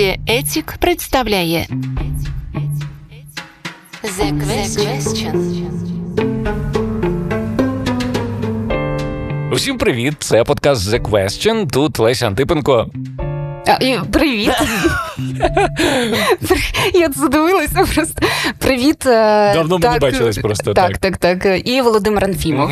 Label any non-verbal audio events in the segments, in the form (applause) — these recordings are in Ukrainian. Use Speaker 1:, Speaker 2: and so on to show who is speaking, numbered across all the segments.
Speaker 1: Студія Етік представляє The Question.
Speaker 2: Усім привіт! Це подкаст The Question. Тут Леся Антипенко.
Speaker 3: А, Привіт. (laughs) (laughs) Я задивилася просто. Привіт. е,
Speaker 2: Давно ми не бачились просто,
Speaker 3: Так, так, так. І Володимир Анфімов.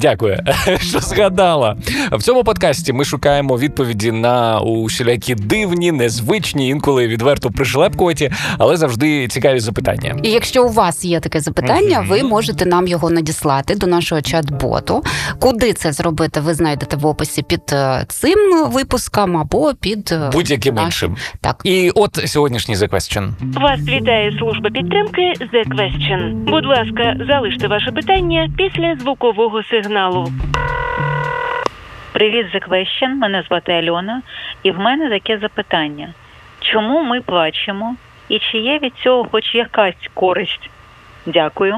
Speaker 2: Дякую, (laughs) що згадала. В цьому подкасті ми шукаємо відповіді на усілякі дивні, незвичні, інколи відверто пришлепкуваті, але завжди цікаві запитання.
Speaker 3: І якщо у вас є таке запитання, ви можете нам його надіслати до нашого чат-боту. Куди це зробити, ви знайдете в описі під е, цим випуском або під е,
Speaker 2: Будь-яким іншим.
Speaker 3: Так.
Speaker 2: І от сьогоднішній The Question.
Speaker 4: Вас вітає служба підтримки The Question. Будь ласка, залиште ваше питання після звукового сигналу.
Speaker 5: Привіт, The Question. Мене звати Альона, і в мене таке запитання: чому ми плачемо, і чи є від цього хоч якась користь? Дякую.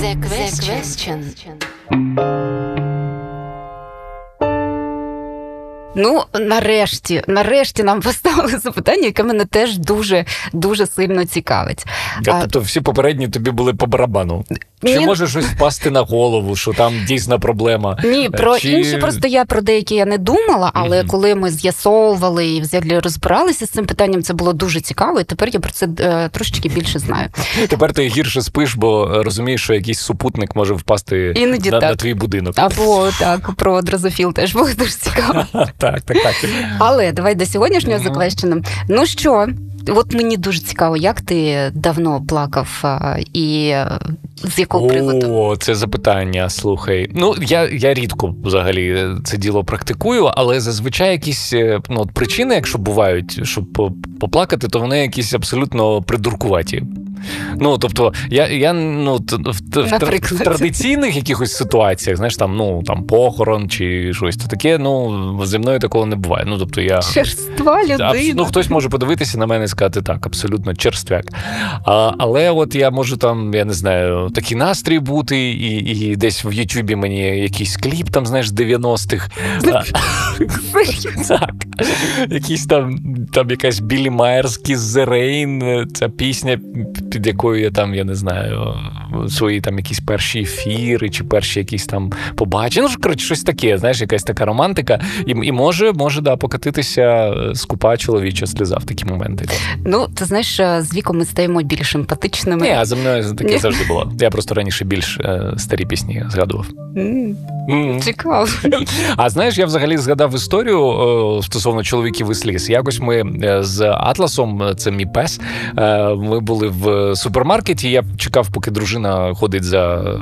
Speaker 1: The Question.
Speaker 3: Ну, нарешті, нарешті нам (laughs) поставили запитання, яке мене теж дуже дуже сильно цікавить. А,
Speaker 2: Тобто всі попередні тобі були по барабану. Чи
Speaker 3: Ні.
Speaker 2: може щось впасти на голову, що там дійсна проблема?
Speaker 3: Ні, про
Speaker 2: Чи-
Speaker 3: інші просто я про деякі я не думала, але
Speaker 2: Мгм.
Speaker 3: коли ми з'ясовували і взагалі розбиралися з цим питанням, це було дуже цікаво, і тепер я про це е, трошечки більше знаю.
Speaker 2: Тепер ти гірше спиш, бо е, розумієш, що якийсь супутник може впасти
Speaker 3: Іноді
Speaker 2: на,
Speaker 3: так.
Speaker 2: на твій будинок.
Speaker 3: Або так, про дрозофіл теж було дуже цікаво. (laughs)
Speaker 2: Так, так, так.
Speaker 3: Але давай до сьогоднішнього
Speaker 2: Мгм.
Speaker 3: заквещеном. Ну що, от мені дуже цікаво, як ти давно плакав і е, з якого приводу?
Speaker 2: О, це запитання. Слухай. Ну я, я рідко взагалі це діло практикую, але зазвичай якісь е, ну, от причини, якщо бувають, щоб поплакати, то вони якісь абсолютно придуркуваті. Ну, тобто, я, я ну, в, в, традиційних якихось ситуаціях, знаєш, там, ну, там похорон чи щось, то таке, ну, зі мною такого не буває. Ну, тобто, я.
Speaker 3: Черства людина.
Speaker 2: Абс- ну, хтось може подивитися на мене і сказати так, абсолютно черствяк. А, але от я можу там, я не знаю, такий настрій бути, і, і десь в Ютубі мені якийсь кліп, там, знаєш, з 90-х. А, так. Якийсь там, там якась Білі Майерс Kiss the ця пісня, під якою я там, я не знаю, свої там якісь перші ефіри чи перші якісь там побачення. Ну, коротше, щось таке, знаєш, якась така романтика. І, і може, може, да, покатитися е, скупа чоловіча сльоза в такі моменти.
Speaker 3: Ну, ти знаєш, е, з віком ми стаємо більш емпатичними.
Speaker 2: Ні, а за мною таке
Speaker 3: Ні.
Speaker 2: завжди було. Я просто раніше більш е, старі пісні згадував.
Speaker 3: Цікаво.
Speaker 2: А знаєш, я взагалі згадав історію е, стосовно чоловіків і сліз. Якось ми з Атласом, це мій пес. е, Ми були в супермаркеті. Я чекав, поки дружина ходить за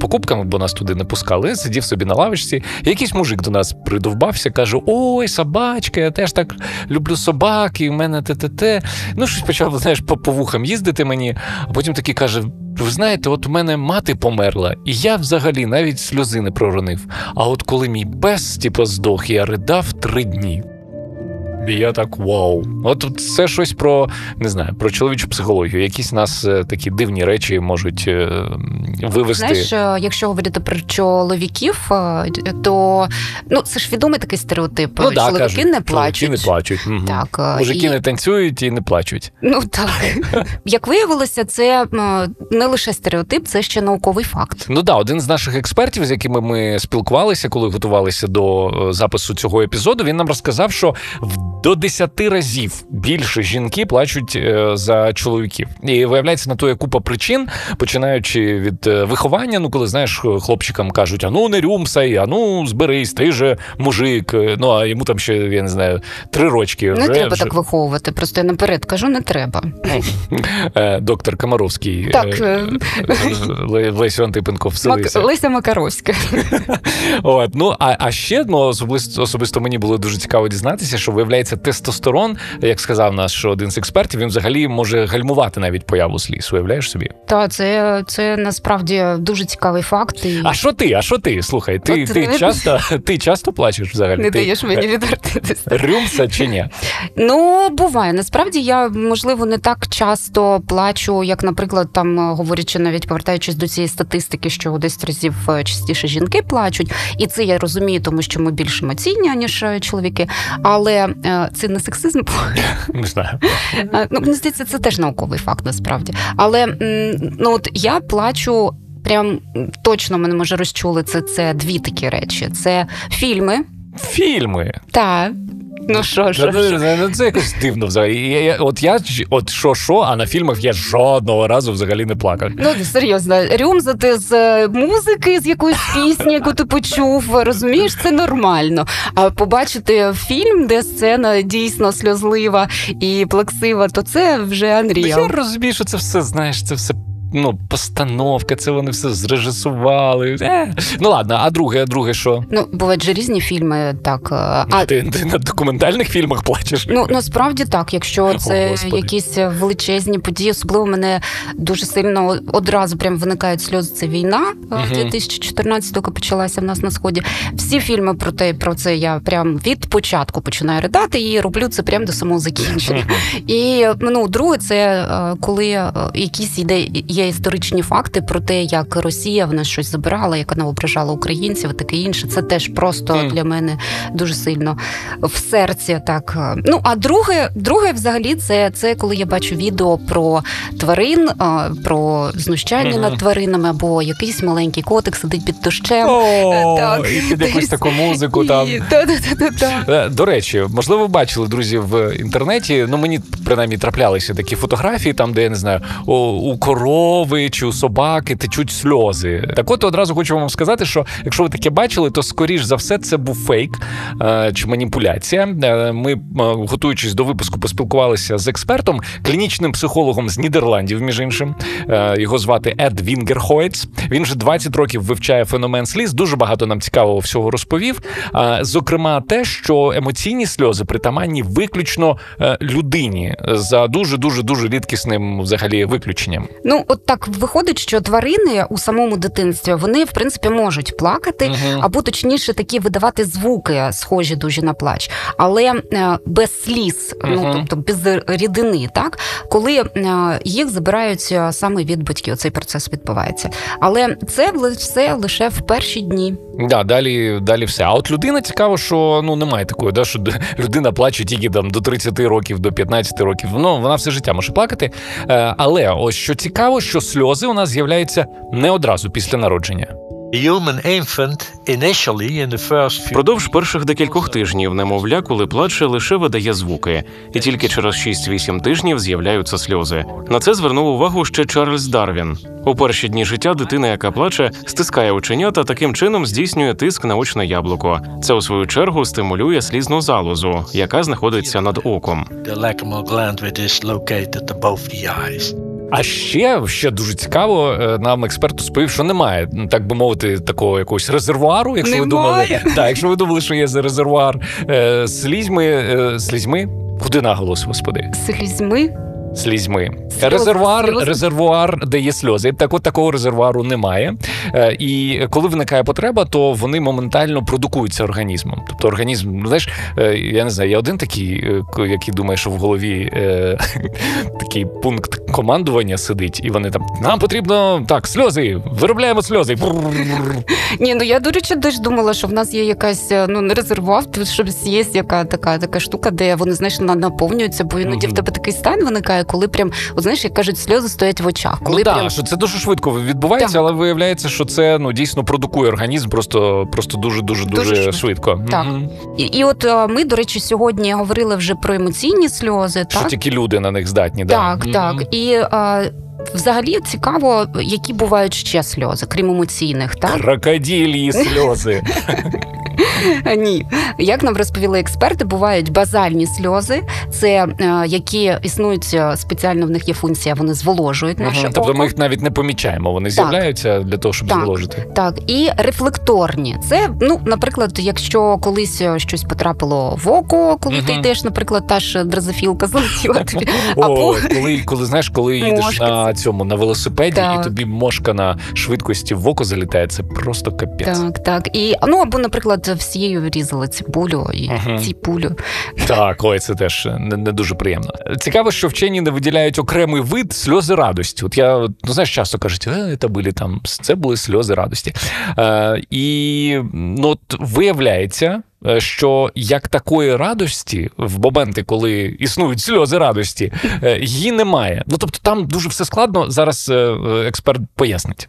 Speaker 2: покупками, бо нас туди не пускали. Сидів собі на лавочці. Якийсь мужик до нас придовбався, каже: Ой, собачка, я теж так люблю собак, і в мене те-те-те. Ну, щось почав, знаєш, по, по вухам їздити мені, а потім такий каже: ви знаєте, от у мене мати померла, і я взагалі навіть сльози не проронив. А от коли мій пес, типу, здох, я ридав три дні. І я так вау. От це щось про не знаю, про чоловічу психологію. Якісь нас е, такі дивні речі можуть е, вивести.
Speaker 3: Знаєш, е, якщо говорити про чоловіків, то ну це ж відомий такий стереотип.
Speaker 2: ну, да,
Speaker 3: чоловіки
Speaker 2: кажуть,
Speaker 3: не плачуть.
Speaker 2: Чоловіки не плачуть. Мгм.
Speaker 3: Так,
Speaker 2: Мужики
Speaker 3: і-
Speaker 2: не танцюють і не плачуть.
Speaker 3: Ну так (laughs) як виявилося, це не лише стереотип, це ще науковий факт.
Speaker 2: Ну да, один з наших експертів, з якими ми спілкувалися, коли готувалися до запису цього епізоду, він нам розказав, що в до 10 разів більше жінки плачуть е, за чоловіків. І виявляється, на то є купа причин, починаючи від е, виховання. Ну, коли знаєш, хлопчикам кажуть: а ну не рюмсай, а ну зберись, ти же мужик. Е, Ну а йому там ще я не знаю три рочки.
Speaker 3: Не
Speaker 2: вже-
Speaker 3: треба
Speaker 2: вже-
Speaker 3: так виховувати. Просто я наперед кажу, не треба.
Speaker 2: Доктор Комаровський.
Speaker 3: Так,
Speaker 2: Ле- Лесю Антипенко вселився.
Speaker 3: Леся Макаровська. (laughs)
Speaker 2: От, ну, а, а ще ну, особисто, особисто мені було дуже цікаво дізнатися, що виявляється, виявляється, тестостерон, як сказав наш один з експертів, він взагалі може гальмувати навіть появу сліз. Уявляєш собі?
Speaker 3: Та це, це насправді дуже цікавий факт. І...
Speaker 2: А що ти? А що ти? Слухай, ти,
Speaker 3: От
Speaker 2: ти
Speaker 3: не-
Speaker 2: часто ти часто плачеш взагалі?
Speaker 3: Не
Speaker 2: ти,
Speaker 3: даєш мені відвертитися.
Speaker 2: Рюмса чи ні?
Speaker 3: Ну, буває. Насправді я можливо не так часто плачу, як, наприклад, там говорячи, навіть повертаючись до цієї статистики, що 10 разів е, частіше жінки плачуть, і це я розумію, тому що ми більш емоційні, ніж е, чоловіки. Але е, це не сексизм. (laughs)
Speaker 2: Не знаю.
Speaker 3: Ну, мені здається, це теж науковий факт насправді. Але ну от я плачу. Прям точно мене може розчули це, це дві такі речі: це фільми.
Speaker 2: Фільми.
Speaker 3: Та ну що ж.
Speaker 2: Ну, ну, ну, це якось дивно взагалі. Я, я, от я от що, що, а на фільмах я жодного разу взагалі не плакав.
Speaker 3: Ну серйозно, рюмзати з е, музики, з якоїсь пісні, яку ти почув, розумієш, це нормально. А побачити фільм, де сцена дійсно сльозлива і плаксива, то це вже
Speaker 2: Я розумію, що це все, знаєш, це все. Ну, постановка, це вони все зрежисували. Е. Ну ладно, а друге, а друге що?
Speaker 3: Ну, бувають же різні фільми, так. е, А
Speaker 2: ти, ти на документальних фільмах плачеш?
Speaker 3: Ну насправді так, якщо це
Speaker 2: Господи.
Speaker 3: якісь величезні події, особливо мене дуже сильно одразу прям виникають сльози. Це війна
Speaker 2: Мгм.
Speaker 3: 2014 року почалася в нас на сході. Всі фільми про те, про це я прям від початку починаю ридати і роблю це прям до самого закінчення. І ну, друге, це е, коли е, якісь іде, є історичні факти про те, як Росія в нас щось забирала, як вона ображала українців, таке інше. Це теж просто
Speaker 2: Мгм.
Speaker 3: для мене дуже сильно в серці. Так ну а друге, друге, взагалі, це, це коли я бачу відео про тварин, про знущання
Speaker 2: Мгм.
Speaker 3: над тваринами, або якийсь маленький котик сидить під дощем.
Speaker 2: О,
Speaker 3: Так.
Speaker 2: і під якусь таку музику там.
Speaker 3: І- та-та-та-та-та.
Speaker 2: Е, До речі, можливо, ви бачили друзі в інтернеті. Ну мені принаймні траплялися такі фотографії, там, де я не знаю, у, у корови чи у собаки течуть сльози. Так, от одразу хочу вам сказати, що якщо ви таке бачили, то скоріш за все це був фейк е, чи маніпуляція. Е, Ми, е, готуючись до випуску, поспілкувалися з експертом, клінічним психологом з Нідерландів, між іншим. Його звати Ед Вінгерхойц. Він вже 20 років вивчає феномен сліз. Дуже багато нам цікавого всього розповів. Зокрема, те, що емоційні сльози притаманні виключно людині за дуже дуже дуже рідкісним взагалі виключенням.
Speaker 3: Ну, от так виходить, що тварини у самому дитинстві вони в принципі можуть плакати,
Speaker 2: угу.
Speaker 3: або точніше такі видавати звуки, схожі дуже на плач, але е, без сліз, ну тобто без рідини, так коли е, їх забирають е, саме від батьків, цей процес відбувається. Але це все лише в перші дні.
Speaker 2: Да, далі, далі все. А от людина цікаво, що ну немає такої, да, що (laughs) людина плаче тільки там до 30 років, до 15 років. Ну вона все життя може плакати. Е, але ось що цікаво, що сльози у нас з'являються не одразу після народження.
Speaker 6: Впродовж перших декількох тижнів немовля, коли плаче, лише видає звуки, і тільки через 6-8 тижнів з'являються сльози. На це звернув увагу ще Чарльз Дарвін. У перші дні життя дитина, яка плаче, стискає оченята, таким чином здійснює тиск на очне яблуко. Це у свою чергу стимулює слізну залозу, яка знаходиться над оком.
Speaker 2: А ще, ще дуже цікаво, е, нам експерт розповів, що немає, так би мовити, такого якогось резервуару, якщо ви думали,
Speaker 3: Немає? (laughs)
Speaker 2: так, якщо ви думали, що є за резервуар е, слізьми, е, слізьми. Куди наголос, господи?
Speaker 3: Слізьми
Speaker 2: Слізьми. Резервуар, резервуар, де є сльози. Так от такого резервуару немає. Е, І коли виникає потреба, то вони моментально продукуються організмом. Тобто організм, ну, знаєш, е, я не знаю, я один такий, е, який думає, що в голові е, (laughs) такий пункт командування сидить, і вони там нам потрібно так, сльози, виробляємо сльози. (laughs)
Speaker 3: Ні, ну я до речі, теж думала, що в нас є якась ну не резервуар, щось є яка така така штука, де вони знаєш наповнюються, бо іноді в тебе такий стан виникає, коли прям от знаєш, як кажуть, сльози стоять в очах. Коли
Speaker 2: ну так,
Speaker 3: прям
Speaker 2: що це дуже швидко відбувається,
Speaker 3: Так.
Speaker 2: але виявляється, що це ну дійсно продукує організм просто, просто дуже дуже дуже,
Speaker 3: швидко. Так.
Speaker 2: Мгм.
Speaker 3: і, і от е, ми, до речі, сьогодні говорили вже про емоційні сльози.
Speaker 2: Що
Speaker 3: так,
Speaker 2: тільки люди на них здатні, да.
Speaker 3: так,
Speaker 2: Мгм.
Speaker 3: так. І е, взагалі цікаво, які бувають ще сльози, крім емоційних, так?
Speaker 2: Крокодилі сльози. (laughs) (laughs)
Speaker 3: Ні, як нам розповіли експерти, бувають базальні сльози, це е, які існують е, спеціально в них є функція, вони зволожують наше.
Speaker 2: Тобто ми їх навіть не помічаємо. Вони з'являються для того, щоб зволожити.
Speaker 3: Так, і рефлекторні. Це, ну, наприклад, якщо колись е, щось потрапило в око, коли ти йдеш, наприклад, та ж дрозофілка (laughs) залетіла тобі.
Speaker 2: О, коли, коли знаєш, коли (laughs) їдеш на цьому на велосипеді, і тобі мошка на швидкості в око залітає, це просто капець.
Speaker 3: так, так. І ну або, наприклад, всією різали цибулю і
Speaker 2: Мгм.
Speaker 3: ціпулю.
Speaker 2: Так, ой, це теж не, не дуже приємно. Цікаво, що вчені не виділяють окремий вид сльози радості. От я ну знаєш, часто кажуть, е, це були там це були сльози радості. Е, і ну от виявляється. е, Що як такої радості в моменти, коли існують сльози радості, е, її немає. Ну тобто там дуже все складно. Зараз е, експерт пояснить.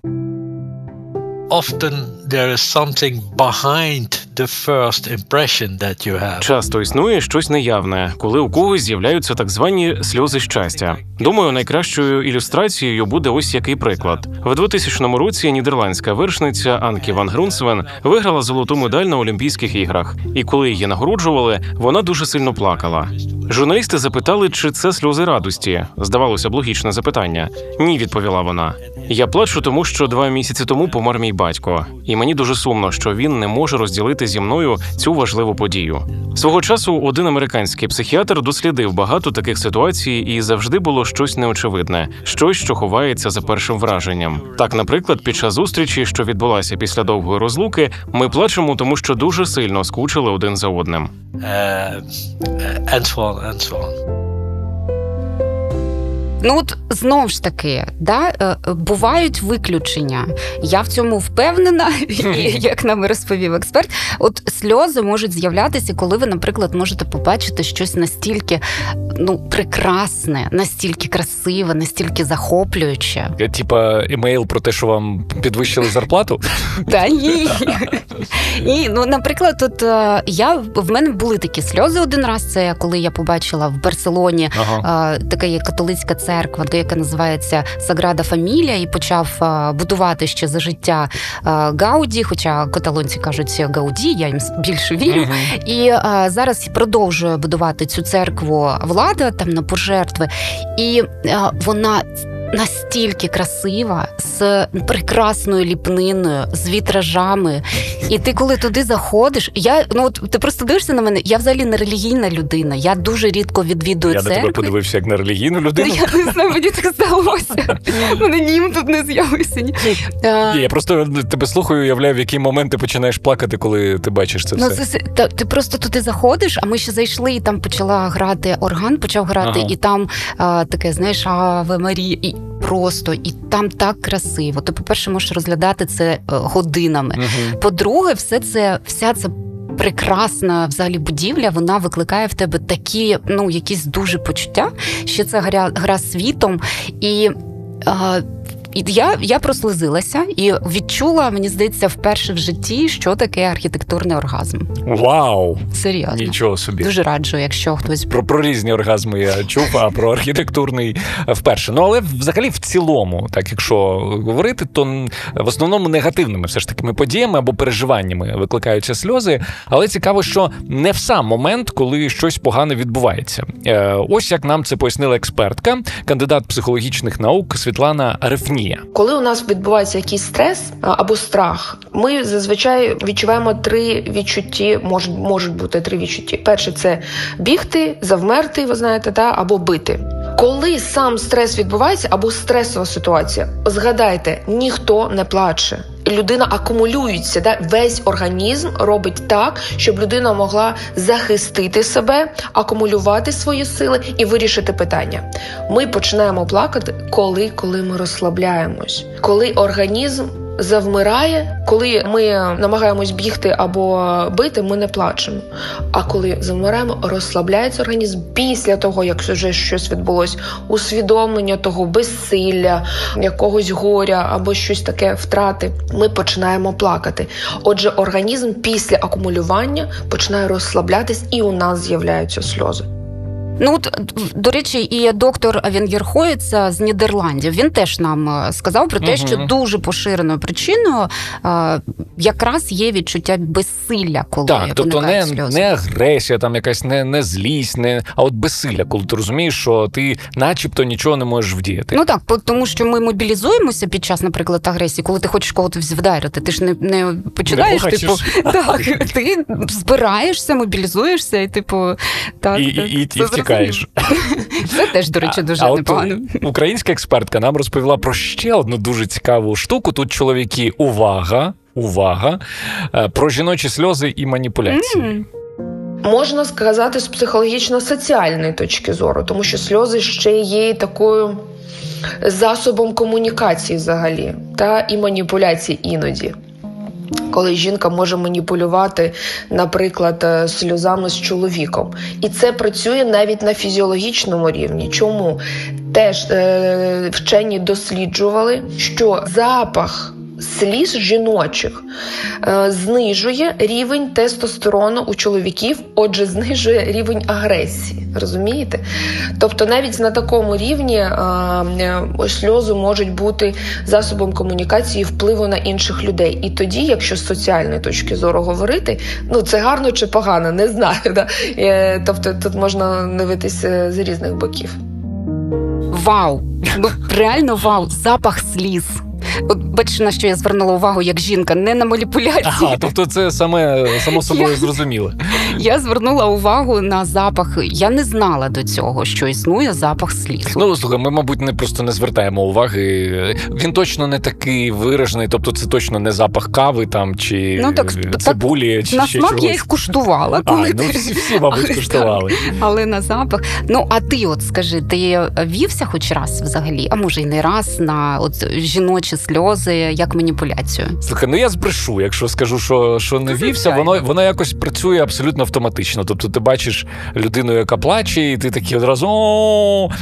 Speaker 7: Often there is something behind the first impression that you have.
Speaker 6: Часто існує щось неявне, коли у когось з'являються так звані сльози щастя. Думаю, найкращою ілюстрацією буде ось який приклад. В 2000 році нідерландська вершниця Анкі Ван Грунсвен виграла золоту медаль на Олімпійських іграх, і коли її нагороджували, вона дуже сильно плакала. Журналісти запитали, чи це сльози радості. Здавалося б, логічне запитання. Ні, відповіла вона. Я плачу, тому що два місяці тому помер мій батько, і мені дуже сумно, що він не може розділити зі мною цю важливу подію. Свого часу один американський психіатр дослідив багато таких ситуацій, і завжди було щось неочевидне, щось, що ховається за першим враженням. Так, наприклад, під час зустрічі, що відбулася після довгої розлуки, ми плачемо, тому що дуже сильно скучили один за одним.
Speaker 7: And so on, and so on.
Speaker 3: Ну от знову ж таки, да, е, бувають виключення. Я в цьому впевнена, (laughs) як нам розповів експерт. От сльози можуть з'являтися, коли ви, наприклад, можете побачити щось настільки ну, прекрасне, настільки красиве, настільки захоплююче.
Speaker 2: Е, Типа емейл про те, що вам підвищили зарплату. (laughs)
Speaker 3: Та ні. Ні, ну наприклад, от е, я в мене були такі сльози один раз. Це коли я побачила в Барселоні
Speaker 2: Ага.
Speaker 3: така є католицька церква, де яка називається Саграда Фамілія, і почав е, будувати ще за життя е, Гауді, хоча каталонці кажуть Гауді, я їм більше вірю.
Speaker 2: Мгм.
Speaker 3: І е, зараз продовжує будувати цю церкву влада там на пожертви, і вона. Настільки красива, з прекрасною ліпниною, з вітражами. І ти, коли туди заходиш, я ну от ти просто дивишся на мене. Я взагалі не релігійна людина. Я дуже рідко відвідую
Speaker 2: Я на тебе подивився як на релігійну
Speaker 3: Ну,
Speaker 2: людину.
Speaker 3: я не знаю, мені так здалося. Мене нім тут не з'явився. Ні. Е,
Speaker 2: Я просто тебе слухаю, уявляю, в який момент ти починаєш плакати, коли ти бачиш це
Speaker 3: Ну,
Speaker 2: все.
Speaker 3: це, це- та, ти просто туди заходиш, а ми ще зайшли, і там почала грати орган, почав грати,
Speaker 2: Ага.
Speaker 3: і там а, таке, знаєш, Аве Марія, просто, і там так красиво. Ти, по-перше, можеш розглядати це е, годинами.
Speaker 2: Угу.
Speaker 3: По-друге, все це, вся ця прекрасна взагалі будівля, вона викликає в тебе такі, ну, якісь дуже почуття. Ще це гра, гра світом. І. А, і я, я прослизилася і відчула, мені здається, вперше в житті, що таке архітектурний оргазм.
Speaker 2: Вау!
Speaker 3: Серйозно.
Speaker 2: Нічого собі.
Speaker 3: Дуже раджу, якщо хтось
Speaker 2: Про, про різні оргазми я чув, а про архітектурний вперше. Ну але взагалі в цілому, так якщо говорити, то в основному негативними все ж такими подіями або переживаннями викликаються сльози. Але цікаво, що не в сам момент, коли щось погане відбувається. Е, ось як нам це пояснила експертка, кандидат психологічних наук Світлана Рефнія.
Speaker 8: Коли у нас відбувається якийсь стрес або страх, ми зазвичай відчуваємо три відчутті, можуть, можуть бути три відчутті. Перше це бігти, завмерти, ви знаєте, та, або бити. Коли сам стрес відбувається або стресова ситуація, згадайте, ніхто не плаче. Людина акумулюється, да? весь організм робить так, щоб людина могла захистити себе, акумулювати свої сили і вирішити питання. Ми починаємо плакати, коли, коли ми розслабляємось, коли організм. Завмирає, коли ми намагаємось бігти або бити, ми не плачемо. А коли завмираємо, розслабляється організм після того, як вже щось відбулось, усвідомлення того безсилля, якогось горя або щось таке втрати. Ми починаємо плакати. Отже, організм після акумулювання починає розслаблятись, і у нас з'являються сльози.
Speaker 3: Ну от до речі, і доктор Венгерхоєц з Нідерландів він теж нам е, сказав про те,
Speaker 2: Мгм.
Speaker 3: що дуже поширеною причиною е, якраз є відчуття безсилля, коли
Speaker 2: Так, тобто не,
Speaker 3: сльози.
Speaker 2: не агресія, там якась не, не злість, не, а от безсилля, коли ти розумієш, що ти начебто нічого не можеш вдіяти.
Speaker 3: Ну так, тому що ми мобілізуємося під час, наприклад, агресії, коли ти хочеш когось вдарити. Ти ж не, не починаєш,
Speaker 2: Не
Speaker 3: типу, (laughs) так, ти збираєшся, мобілізуєшся, і типу так,
Speaker 2: І- і-
Speaker 3: так,
Speaker 2: і- і
Speaker 3: це
Speaker 2: втікаєш. (laughs)
Speaker 3: Це теж, до речі, дуже
Speaker 2: а от. Українська експертка нам розповіла про ще одну дуже цікаву штуку. Тут чоловіки, увага, увага, е, про жіночі сльози і маніпуляції.
Speaker 3: М.
Speaker 8: Можна сказати з психологічно-соціальної точки зору, тому що сльози ще є такою засобом комунікації взагалі, та і маніпуляції іноді. Коли жінка може маніпулювати, наприклад, е, сльозами з чоловіком, і це працює навіть на фізіологічному рівні. Чому теж е, вчені досліджували, що запах сліз жіночих е, знижує рівень тестостерону у чоловіків, отже, знижує рівень агресії. Розумієте? Тобто, навіть на такому рівні е, е, сльози можуть бути засобом комунікації впливу на інших людей. І тоді, якщо з соціальної точки зору говорити, ну це гарно чи погано, не знаю. Да? Тобто тут можна дивитися з різних боків.
Speaker 3: Вау! Ну реально вау! Запах сліз. От бачиш, на що я звернула увагу як жінка, не на маніпуляції.
Speaker 2: Ага, тобто це саме само (laughs) собою зрозуміло.
Speaker 3: Я звернула увагу на запах. Я не знала до цього, що існує запах сліз.
Speaker 2: Ну слухай, ми, мабуть, не просто не звертаємо уваги. Він точно не такий виражений, тобто це точно не запах кави там чи
Speaker 3: Ну, так,
Speaker 2: е,
Speaker 3: так,
Speaker 2: чи
Speaker 3: на
Speaker 2: ще
Speaker 3: смак
Speaker 2: чогось.
Speaker 3: я їх куштувала.
Speaker 2: А,
Speaker 3: Коли
Speaker 2: ну всі, всі, мабуть,
Speaker 3: Але
Speaker 2: куштували. (laughs)
Speaker 3: Але на запах. Ну а ти, от скажи, ти вівся хоч раз взагалі, а може й не раз на от жіночі сльози як маніпуляцію?
Speaker 2: Слухай, ну я збрешу, якщо скажу, що, що не
Speaker 3: Ну,
Speaker 2: вівся, воно, воно якось працює абсолютно автоматично. Тобто ти бачиш людину, яка плаче, і ти такий одразу.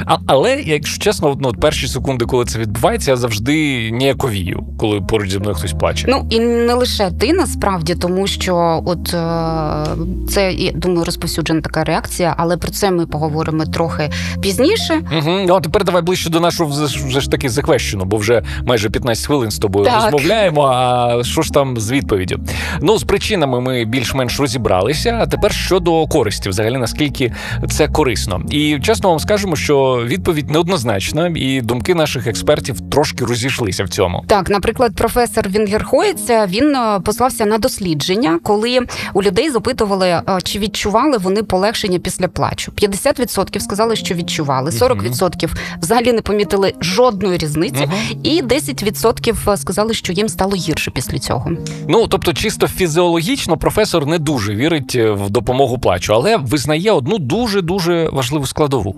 Speaker 2: А, але, якщо чесно, ну, перші секунди, коли це відбувається, я завжди ніяковію, коли поруч зі мною хтось плаче.
Speaker 3: Ну і не лише ти насправді, тому що от е, це я думаю розповсюджена така реакція, але про це ми поговоримо трохи пізніше.
Speaker 2: Угу. Ну, а тепер давай ближче до нашого вже ж- таки заквещену, бо вже майже 15 хвилин з тобою
Speaker 3: Так.
Speaker 2: розмовляємо. А що ж там з відповіддю? Ну, з причинами ми більш-менш розібралися. А тепер щодо користі, взагалі наскільки це корисно. І чесно вам скажемо, що відповідь неоднозначна, і думки наших експертів трошки розійшлися в цьому.
Speaker 3: Так, наприклад, професор Вінгерхоєць він е, послався на дослідження, коли у людей запитували, е, чи відчували вони полегшення після плачу. 50% сказали, що відчували, 40% взагалі не помітили жодної різниці,
Speaker 2: Мгм.
Speaker 3: і 10% сказали, що їм стало гірше після цього.
Speaker 2: Ну тобто, чисто фізіологічно, професор не дуже вірить е, в допомогу плачу, але визнає одну дуже дуже важливу складову.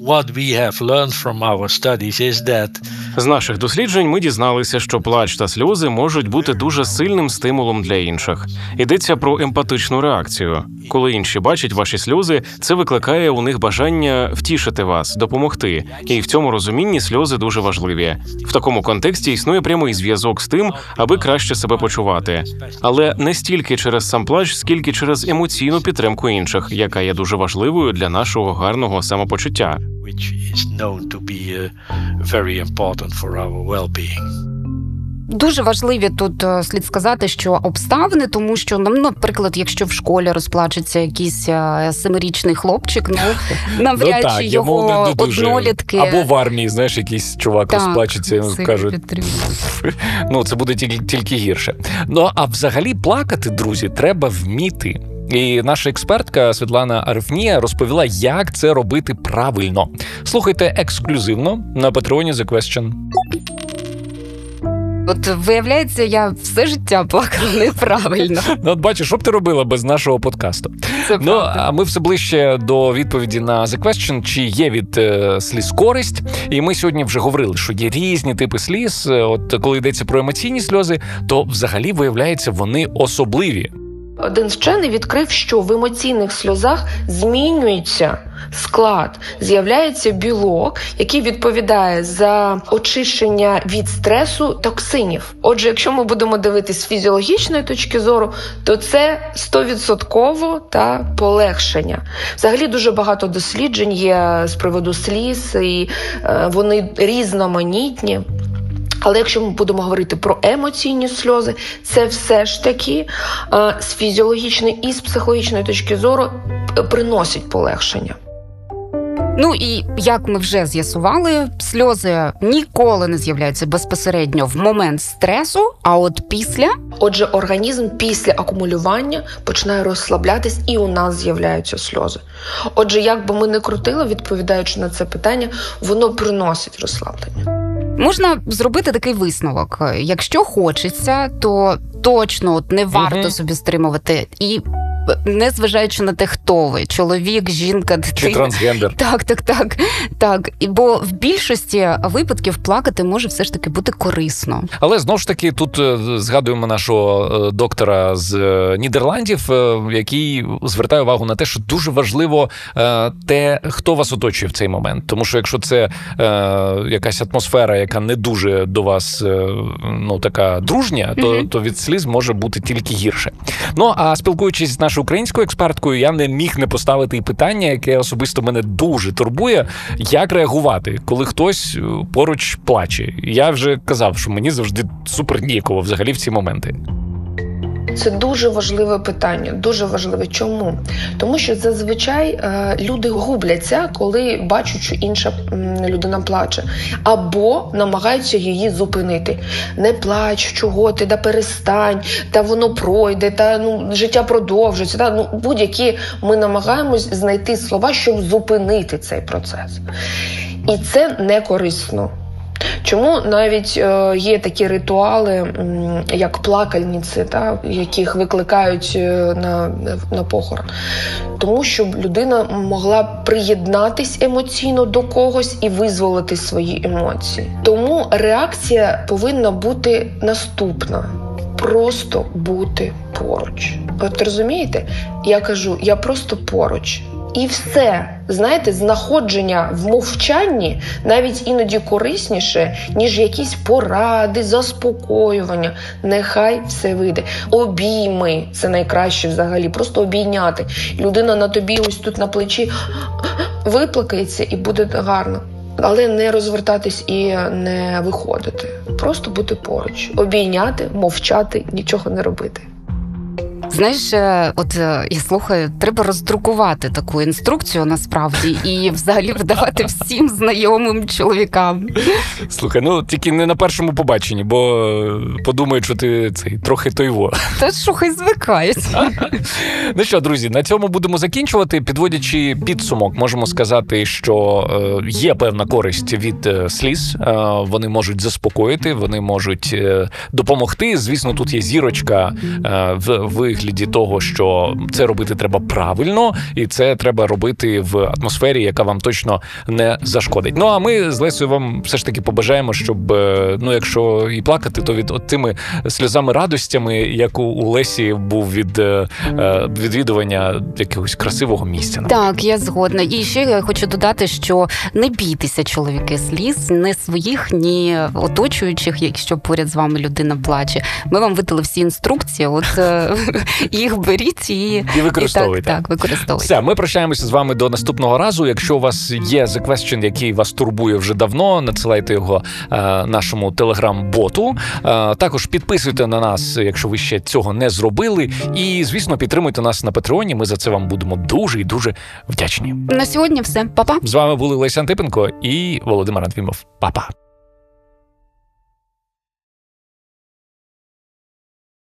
Speaker 7: What we have learned from our studies is that
Speaker 6: З наших досліджень ми дізналися, що плач та сльози можуть бути дуже сильним стимулом для інших. Йдеться про емпатичну реакцію. Коли інші бачать ваші сльози, це викликає у них бажання втішити вас, допомогти. І в цьому розумінні сльози дуже важливі. В такому контексті існує прямий зв'язок з тим, аби краще себе почувати. Але не стільки через сам плач, скільки через емоційну підтримку інших, яка є дуже важливою для нашого гарного самопочуття.
Speaker 7: Which is known to be uh, very important for our well-being.
Speaker 3: Дуже важливі тут е, слід сказати, що обставини, тому що нам, наприклад, якщо в школі розплачеться якийсь е, семирічний хлопчик, ну навряд чи
Speaker 2: йому
Speaker 3: його
Speaker 2: не дуже.
Speaker 3: однолітки.
Speaker 2: Або в армії, знаєш, якийсь чувак
Speaker 3: Так,
Speaker 2: розплачеться і кажуть, ну це буде тільки, тільки гірше. Ну а взагалі плакати, друзі, треба вміти. І наша експертка Світлана Арифнія розповіла, як це робити правильно. Слухайте ексклюзивно на Патреоні The Question.
Speaker 3: От виявляється, я все життя плакала неправильно.
Speaker 2: Ну, от бачиш, що б ти робила без нашого подкасту?
Speaker 3: Це
Speaker 2: Ну
Speaker 3: правда.
Speaker 2: а ми все ближче до відповіді на The Question, чи є від е, сліз користь. І ми сьогодні вже говорили, що є різні типи сліз. От коли йдеться про емоційні сльози, то взагалі виявляється вони особливі.
Speaker 8: Один вчений відкрив, що в емоційних сльозах змінюється склад, з'являється білок, який відповідає за очищення від стресу токсинів. Отже, якщо ми будемо дивитись з фізіологічної точки зору, то це 100% та полегшення. Взагалі дуже багато досліджень є з приводу сліз, і е, вони різноманітні. Але якщо ми будемо говорити про емоційні сльози, це все ж таки е, з фізіологічної і з психологічної точки зору е, приносить полегшення.
Speaker 3: Ну і як ми вже з'ясували, сльози ніколи не з'являються безпосередньо в момент стресу, а от після
Speaker 8: Отже, організм після акумулювання починає розслаблятись, і у нас з'являються сльози. Отже, як би ми не крутили, відповідаючи на це питання, воно приносить розслаблення.
Speaker 3: Можна зробити такий висновок. Якщо хочеться, то точно от не варто
Speaker 2: угу.
Speaker 3: собі стримувати і. Не зважаючи на те, хто ви, чоловік, жінка,
Speaker 2: Чи трансгендер?
Speaker 3: Так, так, так, так. І бо в більшості випадків плакати може все ж таки бути корисно.
Speaker 2: Але знову ж таки, тут е, згадуємо нашого е, доктора з е, Нідерландів, який звертає увагу на те, що дуже важливо те, хто вас оточує в цей момент. Тому що якщо це якась атмосфера, яка не дуже до вас ну така дружня, то, то від сліз може бути тільки гірше. Ну а спілкуючись з нашою українською експерткою, я не міг не поставити і питання, яке особисто мене дуже турбує: як реагувати, коли хтось е, поруч плаче. Я вже казав, що мені завжди супер ніяково взагалі в ці моменти.
Speaker 8: Це дуже важливе питання. Дуже важливе. Чому? Тому що зазвичай е, люди губляться, коли бачать, що інша людина плаче, або намагаються її зупинити. Не плач, чого ти, да перестань, та воно пройде, та ну життя продовжиться. Та ну будь-які ми намагаємось знайти слова, щоб зупинити цей процес. І це не корисно. Чому навіть е, є такі ритуали, як плакальниці, та, яких викликають е, на, на похорон? Тому щоб людина могла приєднатись емоційно до когось і визволити свої емоції. Тому реакція повинна бути наступна. Просто бути поруч. От розумієте? Я кажу, я просто поруч. І все, знаєте, знаходження в мовчанні навіть іноді корисніше, ніж якісь поради, заспокоювання. Нехай все вийде. Обійми це найкраще взагалі. Просто обійняти. Людина на тобі, ось тут на плечі виплакається і буде гарно. Але не розвертатись і не виходити. Просто бути поруч, обійняти, мовчати, нічого не робити.
Speaker 3: Знаєш, е, от е, я слухаю, треба роздрукувати таку інструкцію насправді і взагалі видавати всім знайомим чоловікам.
Speaker 2: Слухай, ну тільки не на першому побаченні, бо е, подумають, що ти цей трохи тойво.
Speaker 3: Та що хай звикають. (laughs)
Speaker 2: Ну що, друзі, на цьому будемо закінчувати. Підводячи підсумок, можемо сказати, що є певна користь від сліз. Вони можуть заспокоїти, вони можуть допомогти. Звісно, тут є зірочка в вигляді того, що це робити треба правильно, і це треба робити в атмосфері, яка вам точно не зашкодить. Ну а ми з Лесою вам все ж таки побажаємо, щоб е, ну, якщо і плакати, то від от тими сльозами радостями, як у, Лесі був від е, е, відвідування якогось красивого місця.
Speaker 3: Так, я згодна. І ще я хочу додати, що не бійтеся чоловіки сліз, не своїх, ні оточуючих, якщо поряд з вами людина плаче. Ми вам видали всі інструкції. От (laughs) їх беріть і,
Speaker 2: І використовуйте.
Speaker 3: І так, так, використовуйте.
Speaker 2: Все, ми прощаємося з вами до наступного разу. Якщо у вас є The Question, який вас турбує вже давно, надсилайте його е, нашому телеграм-боту. Е, також підписуйте на нас, якщо ви ще цього не зробили. І, звісно, підтримуйте нас на Патреоні. Ми за це вам будемо дуже і дуже вдячні.
Speaker 3: На сьогодні все. Па-па.
Speaker 2: З вами були Леся Антипенко і Володимир Антвімов. Па-па.